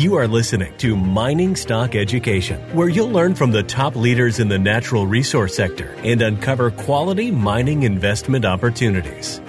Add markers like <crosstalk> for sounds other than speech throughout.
You are listening to Mining Stock Education, where you'll learn from the top leaders in the natural resource sector and uncover quality mining investment opportunities.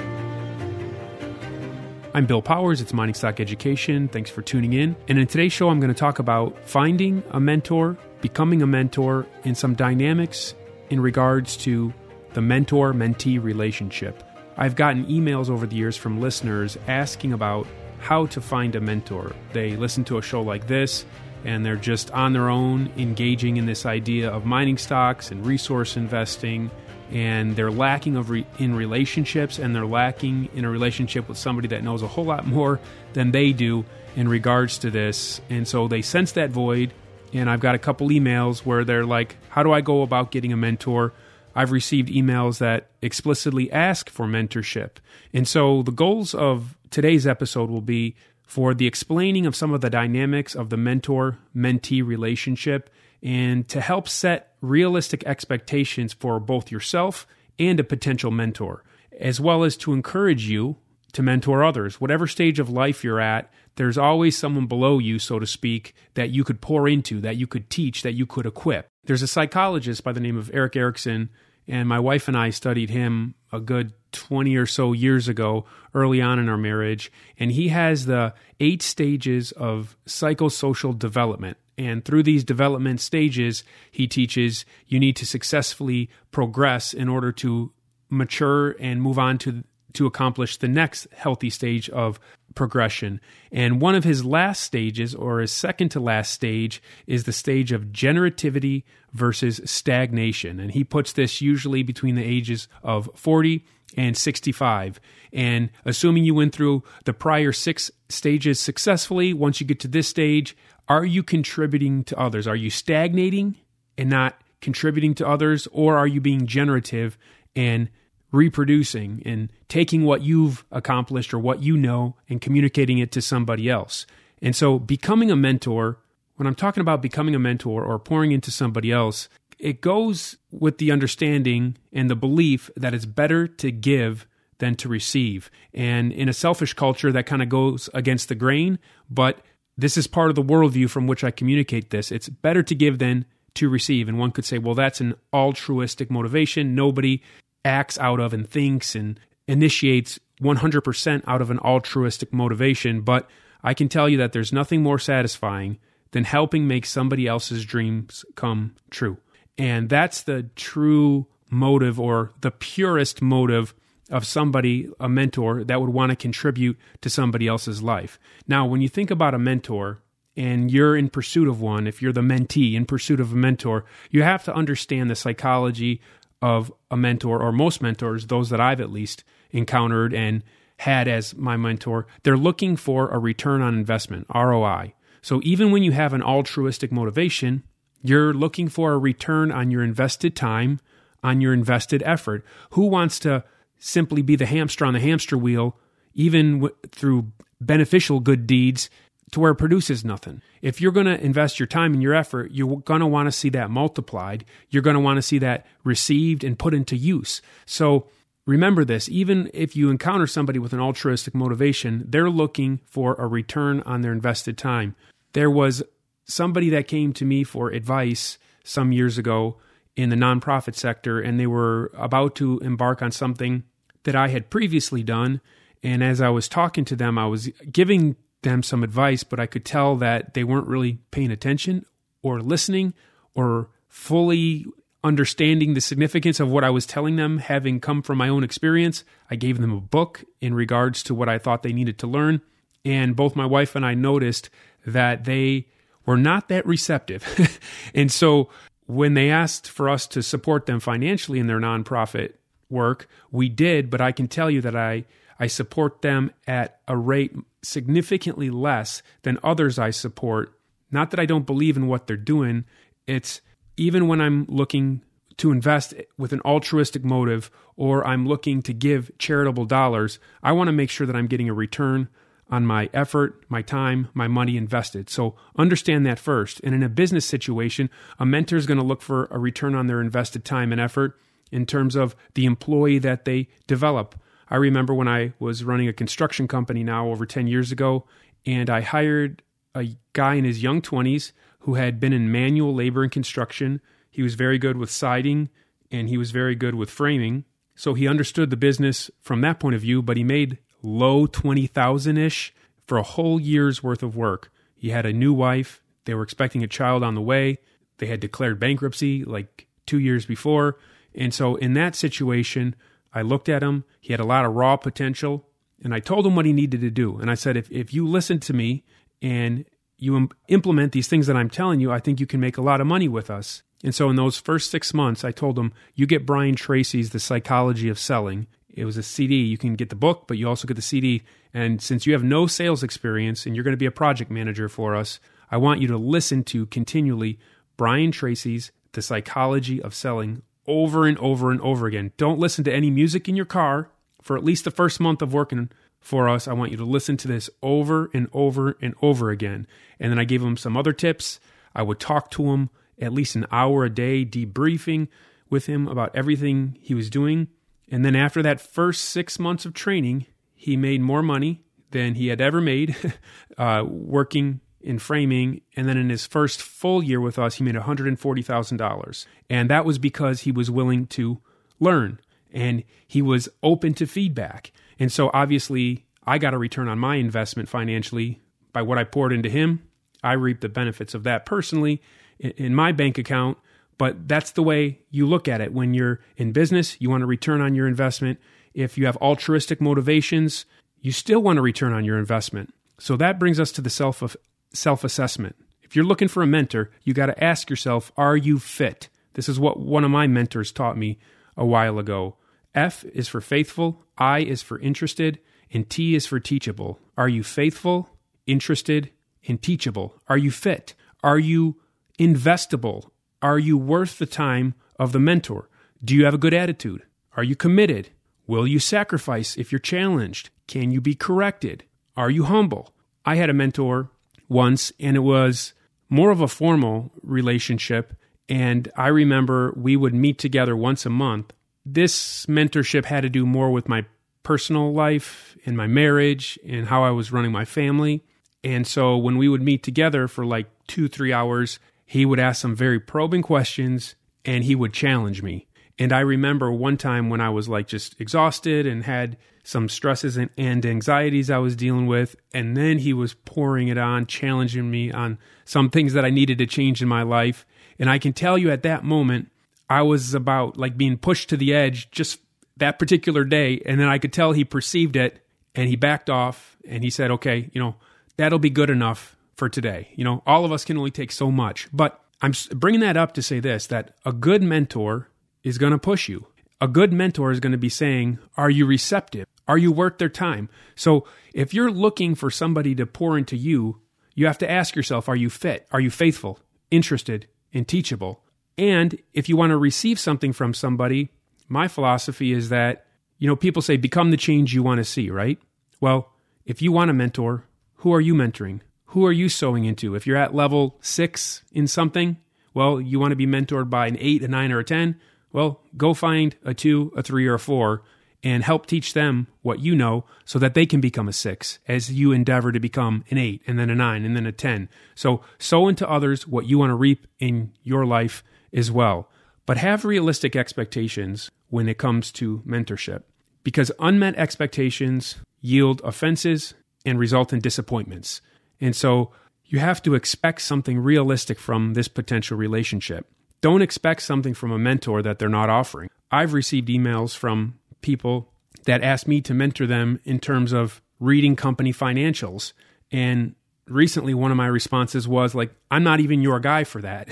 I'm Bill Powers. It's Mining Stock Education. Thanks for tuning in. And in today's show, I'm going to talk about finding a mentor, becoming a mentor, and some dynamics in regards to the mentor mentee relationship. I've gotten emails over the years from listeners asking about how to find a mentor. They listen to a show like this and they're just on their own engaging in this idea of mining stocks and resource investing and they're lacking of re- in relationships and they're lacking in a relationship with somebody that knows a whole lot more than they do in regards to this and so they sense that void and I've got a couple emails where they're like how do I go about getting a mentor I've received emails that explicitly ask for mentorship. And so the goals of today's episode will be for the explaining of some of the dynamics of the mentor mentee relationship and to help set realistic expectations for both yourself and a potential mentor, as well as to encourage you to mentor others. Whatever stage of life you're at, there's always someone below you, so to speak, that you could pour into, that you could teach, that you could equip. There's a psychologist by the name of Erik Erikson, and my wife and I studied him a good 20 or so years ago, early on in our marriage. And he has the eight stages of psychosocial development. And through these development stages, he teaches you need to successfully progress in order to mature and move on to to accomplish the next healthy stage of progression. And one of his last stages, or his second to last stage, is the stage of generativity versus stagnation. And he puts this usually between the ages of 40 and 65. And assuming you went through the prior six stages successfully, once you get to this stage, are you contributing to others? Are you stagnating and not contributing to others? Or are you being generative and reproducing and taking what you've accomplished or what you know and communicating it to somebody else. And so, becoming a mentor, when I'm talking about becoming a mentor or pouring into somebody else, it goes with the understanding and the belief that it's better to give than to receive. And in a selfish culture, that kind of goes against the grain, but this is part of the worldview from which I communicate this. It's better to give than to receive. And one could say, well, that's an altruistic motivation. Nobody acts out of and thinks and initiates 100% out of an altruistic motivation. But I can tell you that there's nothing more satisfying than helping make somebody else's dreams come true. And that's the true motive or the purest motive of somebody, a mentor, that would want to contribute to somebody else's life. Now, when you think about a mentor, and you're in pursuit of one, if you're the mentee in pursuit of a mentor, you have to understand the psychology of a mentor or most mentors, those that I've at least encountered and had as my mentor, they're looking for a return on investment, ROI. So even when you have an altruistic motivation, you're looking for a return on your invested time, on your invested effort. Who wants to simply be the hamster on the hamster wheel, even w- through beneficial good deeds, to where it produces nothing. If you're going to invest your time and your effort, you're going to want to see that multiplied. You're going to want to see that received and put into use. So remember this even if you encounter somebody with an altruistic motivation, they're looking for a return on their invested time. There was somebody that came to me for advice some years ago in the nonprofit sector, and they were about to embark on something that I had previously done. And as I was talking to them, I was giving them some advice, but I could tell that they weren't really paying attention or listening or fully understanding the significance of what I was telling them, having come from my own experience. I gave them a book in regards to what I thought they needed to learn. And both my wife and I noticed that they were not that receptive. <laughs> and so when they asked for us to support them financially in their nonprofit work, we did, but I can tell you that I I support them at a rate significantly less than others I support. Not that I don't believe in what they're doing, it's even when I'm looking to invest with an altruistic motive or I'm looking to give charitable dollars, I want to make sure that I'm getting a return on my effort, my time, my money invested. So understand that first. And in a business situation, a mentor is going to look for a return on their invested time and effort in terms of the employee that they develop. I remember when I was running a construction company now over 10 years ago, and I hired a guy in his young 20s who had been in manual labor and construction. He was very good with siding and he was very good with framing. So he understood the business from that point of view, but he made low 20,000 ish for a whole year's worth of work. He had a new wife. They were expecting a child on the way. They had declared bankruptcy like two years before. And so in that situation, I looked at him. He had a lot of raw potential. And I told him what he needed to do. And I said, if, if you listen to me and you Im- implement these things that I'm telling you, I think you can make a lot of money with us. And so in those first six months, I told him, you get Brian Tracy's The Psychology of Selling. It was a CD. You can get the book, but you also get the CD. And since you have no sales experience and you're going to be a project manager for us, I want you to listen to continually Brian Tracy's The Psychology of Selling over and over and over again. Don't listen to any music in your car for at least the first month of working for us. I want you to listen to this over and over and over again. And then I gave him some other tips. I would talk to him at least an hour a day, debriefing with him about everything he was doing. And then after that first six months of training, he made more money than he had ever made <laughs> uh, working in framing. And then in his first full year with us, he made $140,000. And that was because he was willing to learn and he was open to feedback. And so obviously, I got a return on my investment financially by what I poured into him. I reaped the benefits of that personally in my bank account. But that's the way you look at it when you're in business. You want a return on your investment. If you have altruistic motivations, you still want a return on your investment. So that brings us to the self of self assessment. If you're looking for a mentor, you got to ask yourself, are you fit? This is what one of my mentors taught me a while ago. F is for faithful, I is for interested, and T is for teachable. Are you faithful, interested, and teachable? Are you fit? Are you investable? Are you worth the time of the mentor? Do you have a good attitude? Are you committed? Will you sacrifice if you're challenged? Can you be corrected? Are you humble? I had a mentor once, and it was more of a formal relationship. And I remember we would meet together once a month this mentorship had to do more with my personal life and my marriage and how I was running my family. And so when we would meet together for like two, three hours, he would ask some very probing questions and he would challenge me. And I remember one time when I was like just exhausted and had some stresses and, and anxieties I was dealing with. And then he was pouring it on, challenging me on some things that I needed to change in my life. And I can tell you at that moment, I was about like being pushed to the edge just that particular day. And then I could tell he perceived it and he backed off and he said, okay, you know, that'll be good enough for today. You know, all of us can only take so much. But I'm bringing that up to say this that a good mentor is going to push you. A good mentor is going to be saying, Are you receptive? Are you worth their time? So if you're looking for somebody to pour into you, you have to ask yourself, Are you fit? Are you faithful, interested, and teachable? And if you want to receive something from somebody, my philosophy is that, you know, people say become the change you want to see, right? Well, if you want a mentor, who are you mentoring? Who are you sowing into? If you're at level six in something, well, you want to be mentored by an eight, a nine, or a 10. Well, go find a two, a three, or a four and help teach them what you know so that they can become a six as you endeavor to become an eight and then a nine and then a 10. So, sow into others what you want to reap in your life as well. But have realistic expectations when it comes to mentorship because unmet expectations yield offenses and result in disappointments. And so you have to expect something realistic from this potential relationship. Don't expect something from a mentor that they're not offering. I've received emails from people that ask me to mentor them in terms of reading company financials. And recently one of my responses was like i'm not even your guy for that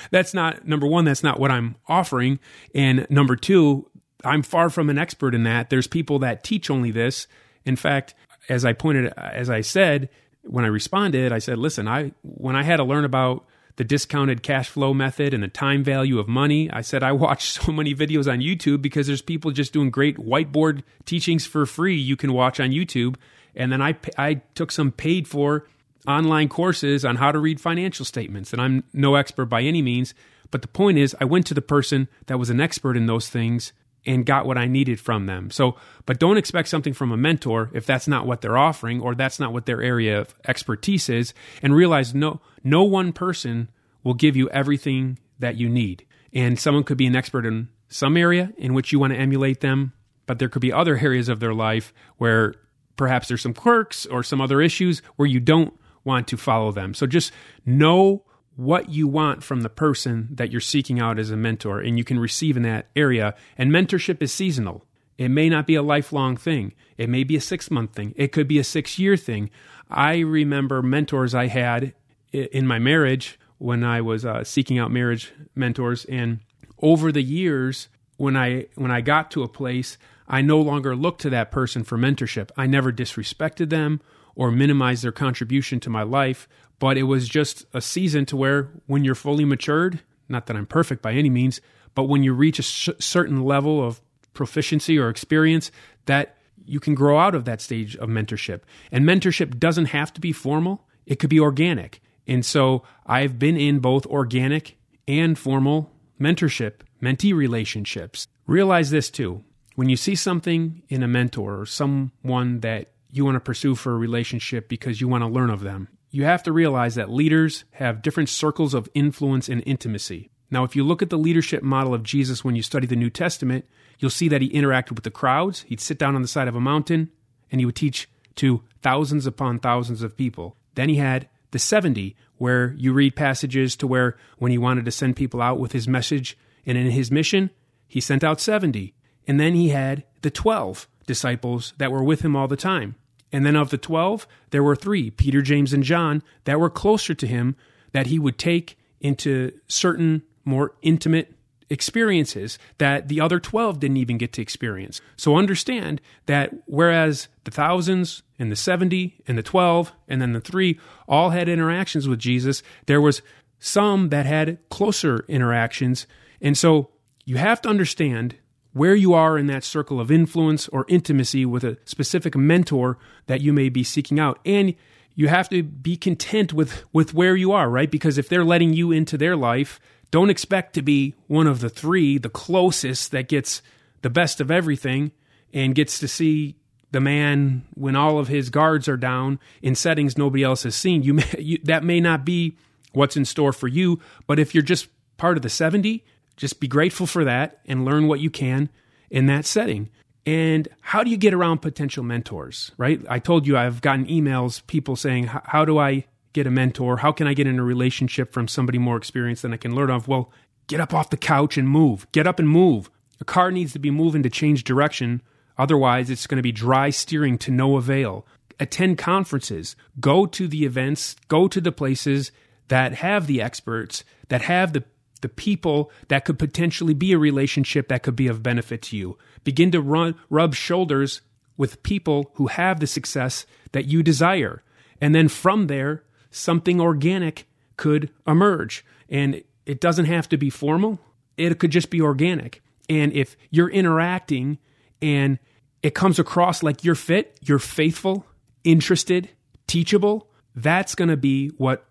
<laughs> that's not number one that's not what i'm offering and number two i'm far from an expert in that there's people that teach only this in fact as i pointed as i said when i responded i said listen i when i had to learn about the discounted cash flow method and the time value of money. I said I watch <laughs> so many videos on YouTube because there's people just doing great whiteboard teachings for free you can watch on YouTube. And then I I took some paid for online courses on how to read financial statements. And I'm no expert by any means. But the point is, I went to the person that was an expert in those things and got what I needed from them. So, but don't expect something from a mentor if that's not what they're offering or that's not what their area of expertise is and realize no no one person will give you everything that you need. And someone could be an expert in some area in which you want to emulate them, but there could be other areas of their life where perhaps there's some quirks or some other issues where you don't want to follow them. So just know what you want from the person that you're seeking out as a mentor and you can receive in that area. And mentorship is seasonal. It may not be a lifelong thing. It may be a six month thing. It could be a six year thing. I remember mentors I had in my marriage when I was uh, seeking out marriage mentors. And over the years, when I when I got to a place, I no longer looked to that person for mentorship. I never disrespected them or minimize their contribution to my life, but it was just a season to where when you're fully matured, not that I'm perfect by any means, but when you reach a sh- certain level of proficiency or experience, that you can grow out of that stage of mentorship. And mentorship doesn't have to be formal, it could be organic. And so I've been in both organic and formal mentorship, mentee relationships. Realize this too. When you see something in a mentor or someone that you want to pursue for a relationship because you want to learn of them, you have to realize that leaders have different circles of influence and intimacy. Now, if you look at the leadership model of Jesus when you study the New Testament, you'll see that he interacted with the crowds. He'd sit down on the side of a mountain and he would teach to thousands upon thousands of people. Then he had the 70, where you read passages to where when he wanted to send people out with his message and in his mission, he sent out 70. And then he had the 12 disciples that were with him all the time. And then of the 12, there were three, Peter, James, and John, that were closer to him that he would take into certain more intimate experiences that the other 12 didn't even get to experience. So understand that whereas the thousands and the 70 and the 12 and then the 3 all had interactions with Jesus, there was some that had closer interactions. And so you have to understand where you are in that circle of influence or intimacy with a specific mentor that you may be seeking out. And you have to be content with, with where you are, right? Because if they're letting you into their life, don't expect to be one of the three, the closest that gets the best of everything and gets to see the man when all of his guards are down in settings nobody else has seen. You, may, you that may not be what's in store for you, but if you're just part of the 70, just be grateful for that and learn what you can in that setting. And how do you get around potential mentors, right? I told you I've gotten emails, people saying, How do I get a mentor? How can I get in a relationship from somebody more experienced than I can learn of? Well, get up off the couch and move. Get up and move. A car needs to be moving to change direction. Otherwise, it's going to be dry steering to no avail. Attend conferences, go to the events, go to the places that have the experts, that have the the people that could potentially be a relationship that could be of benefit to you. Begin to run, rub shoulders with people who have the success that you desire. And then from there, something organic could emerge. And it doesn't have to be formal, it could just be organic. And if you're interacting and it comes across like you're fit, you're faithful, interested, teachable, that's going to be what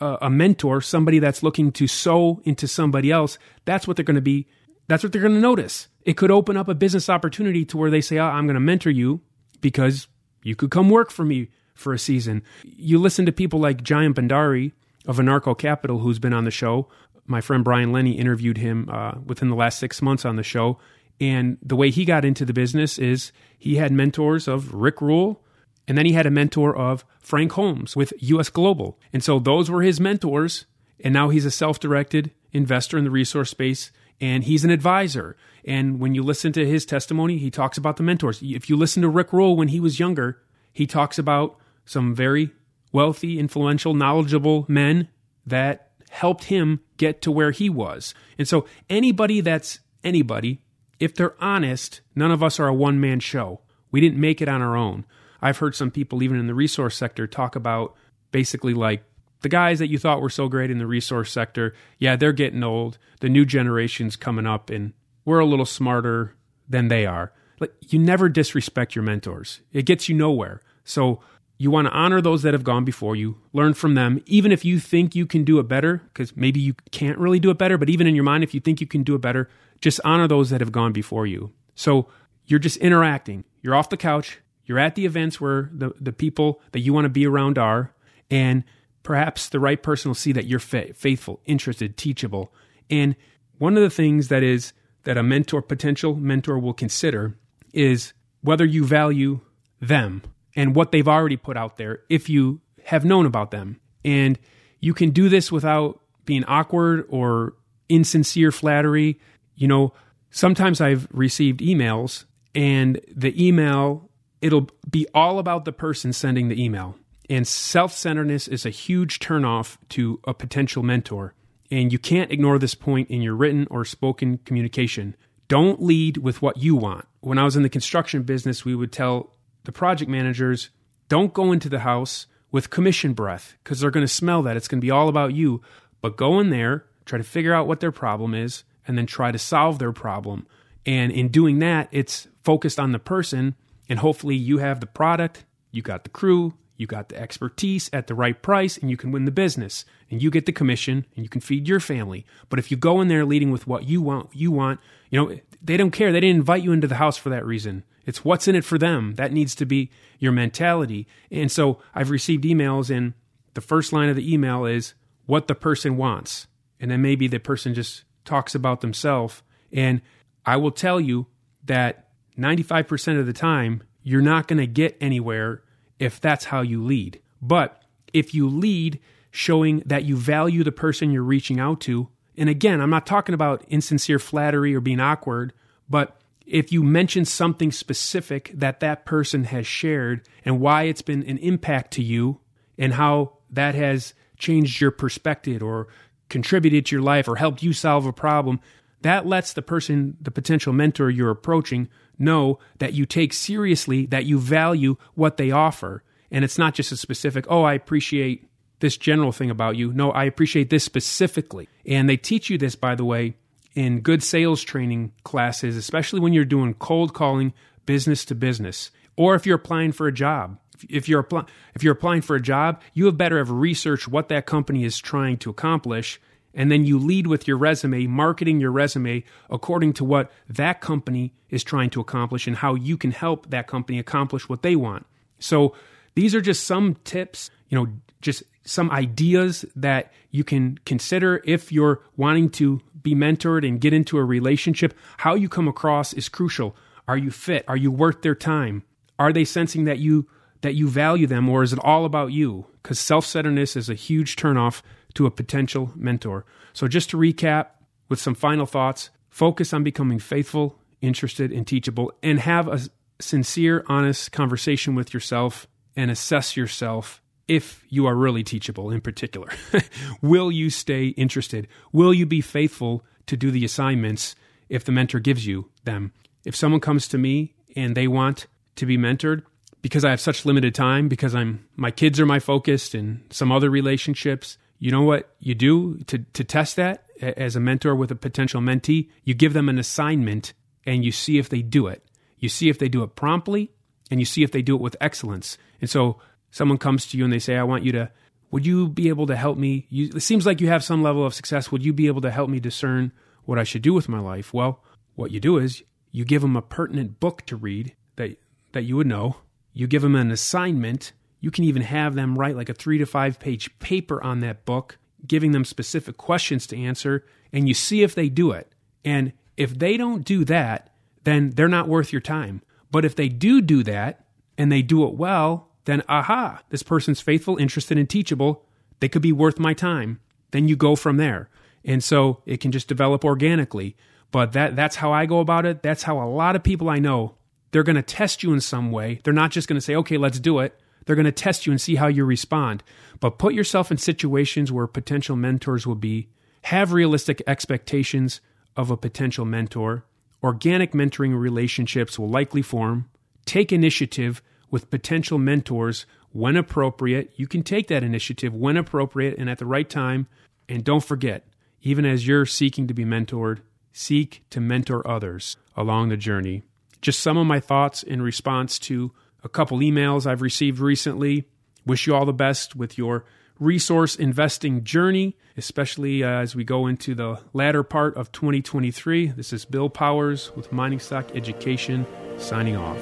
a mentor, somebody that's looking to sow into somebody else, that's what they're going to be. That's what they're going to notice. It could open up a business opportunity to where they say, oh, I'm going to mentor you because you could come work for me for a season. You listen to people like Jayant Bhandari of Anarcho Capital, who's been on the show. My friend Brian Lenny interviewed him uh, within the last six months on the show. And the way he got into the business is he had mentors of Rick Rule, and then he had a mentor of Frank Holmes with US Global. And so those were his mentors. And now he's a self directed investor in the resource space and he's an advisor. And when you listen to his testimony, he talks about the mentors. If you listen to Rick Rule when he was younger, he talks about some very wealthy, influential, knowledgeable men that helped him get to where he was. And so anybody that's anybody, if they're honest, none of us are a one man show. We didn't make it on our own. I've heard some people, even in the resource sector, talk about basically like the guys that you thought were so great in the resource sector, yeah, they're getting old. The new generation's coming up, and we're a little smarter than they are. Like, you never disrespect your mentors, it gets you nowhere. So, you want to honor those that have gone before you, learn from them, even if you think you can do it better, because maybe you can't really do it better, but even in your mind, if you think you can do it better, just honor those that have gone before you. So you're just interacting. You're off the couch, you're at the events where the, the people that you want to be around are, and perhaps the right person will see that you're faithful, interested, teachable. And one of the things that is that a mentor, potential mentor, will consider is whether you value them and what they've already put out there if you have known about them. And you can do this without being awkward or insincere flattery. You know, sometimes I've received emails and the email it'll be all about the person sending the email. And self-centeredness is a huge turnoff to a potential mentor. And you can't ignore this point in your written or spoken communication. Don't lead with what you want. When I was in the construction business, we would tell the project managers, don't go into the house with commission breath because they're going to smell that. It's going to be all about you. But go in there, try to figure out what their problem is, and then try to solve their problem. And in doing that, it's focused on the person, and hopefully you have the product, you got the crew, you got the expertise at the right price, and you can win the business. And you get the commission, and you can feed your family. But if you go in there leading with what you want, you want, you know, they don't care. They didn't invite you into the house for that reason. It's what's in it for them. That needs to be your mentality. And so I've received emails, and the first line of the email is what the person wants. And then maybe the person just talks about themselves. And I will tell you that 95% of the time, you're not going to get anywhere if that's how you lead. But if you lead showing that you value the person you're reaching out to, and again, I'm not talking about insincere flattery or being awkward, but if you mention something specific that that person has shared and why it's been an impact to you and how that has changed your perspective or contributed to your life or helped you solve a problem, that lets the person, the potential mentor you're approaching, know that you take seriously, that you value what they offer. And it's not just a specific, oh, I appreciate this general thing about you. No, I appreciate this specifically. And they teach you this, by the way, in good sales training classes, especially when you're doing cold calling business to business, or if you're applying for a job. If you're, apply, if you're applying for a job, you have better have researched what that company is trying to accomplish, and then you lead with your resume, marketing your resume according to what that company is trying to accomplish and how you can help that company accomplish what they want. So these are just some tips, you know, just some ideas that you can consider if you're wanting to be mentored and get into a relationship. How you come across is crucial. Are you fit? Are you worth their time? Are they sensing that you that you value them or is it all about you? Cuz self-centeredness is a huge turnoff to a potential mentor. So just to recap with some final thoughts, focus on becoming faithful, interested and teachable and have a sincere, honest conversation with yourself and assess yourself if you are really teachable in particular. <laughs> Will you stay interested? Will you be faithful to do the assignments if the mentor gives you them? If someone comes to me and they want to be mentored because I have such limited time, because I'm my kids are my focus and some other relationships, you know what you do to, to test that as a mentor with a potential mentee? You give them an assignment and you see if they do it. You see if they do it promptly and you see if they do it with excellence. And so someone comes to you and they say, I want you to, would you be able to help me? You, it seems like you have some level of success. Would you be able to help me discern what I should do with my life? Well, what you do is you give them a pertinent book to read that, that you would know. You give them an assignment. You can even have them write like a three to five page paper on that book, giving them specific questions to answer, and you see if they do it. And if they don't do that, then they're not worth your time. But if they do do that and they do it well, then aha, this person's faithful, interested, and teachable. They could be worth my time. Then you go from there. And so it can just develop organically. But that that's how I go about it. That's how a lot of people I know, they're going to test you in some way. They're not just going to say, "Okay, let's do it." They're going to test you and see how you respond. But put yourself in situations where potential mentors will be. Have realistic expectations of a potential mentor. Organic mentoring relationships will likely form. Take initiative with potential mentors when appropriate. You can take that initiative when appropriate and at the right time. And don't forget, even as you're seeking to be mentored, seek to mentor others along the journey. Just some of my thoughts in response to a couple emails I've received recently. Wish you all the best with your resource investing journey, especially uh, as we go into the latter part of 2023. This is Bill Powers with Mining Stock Education signing off.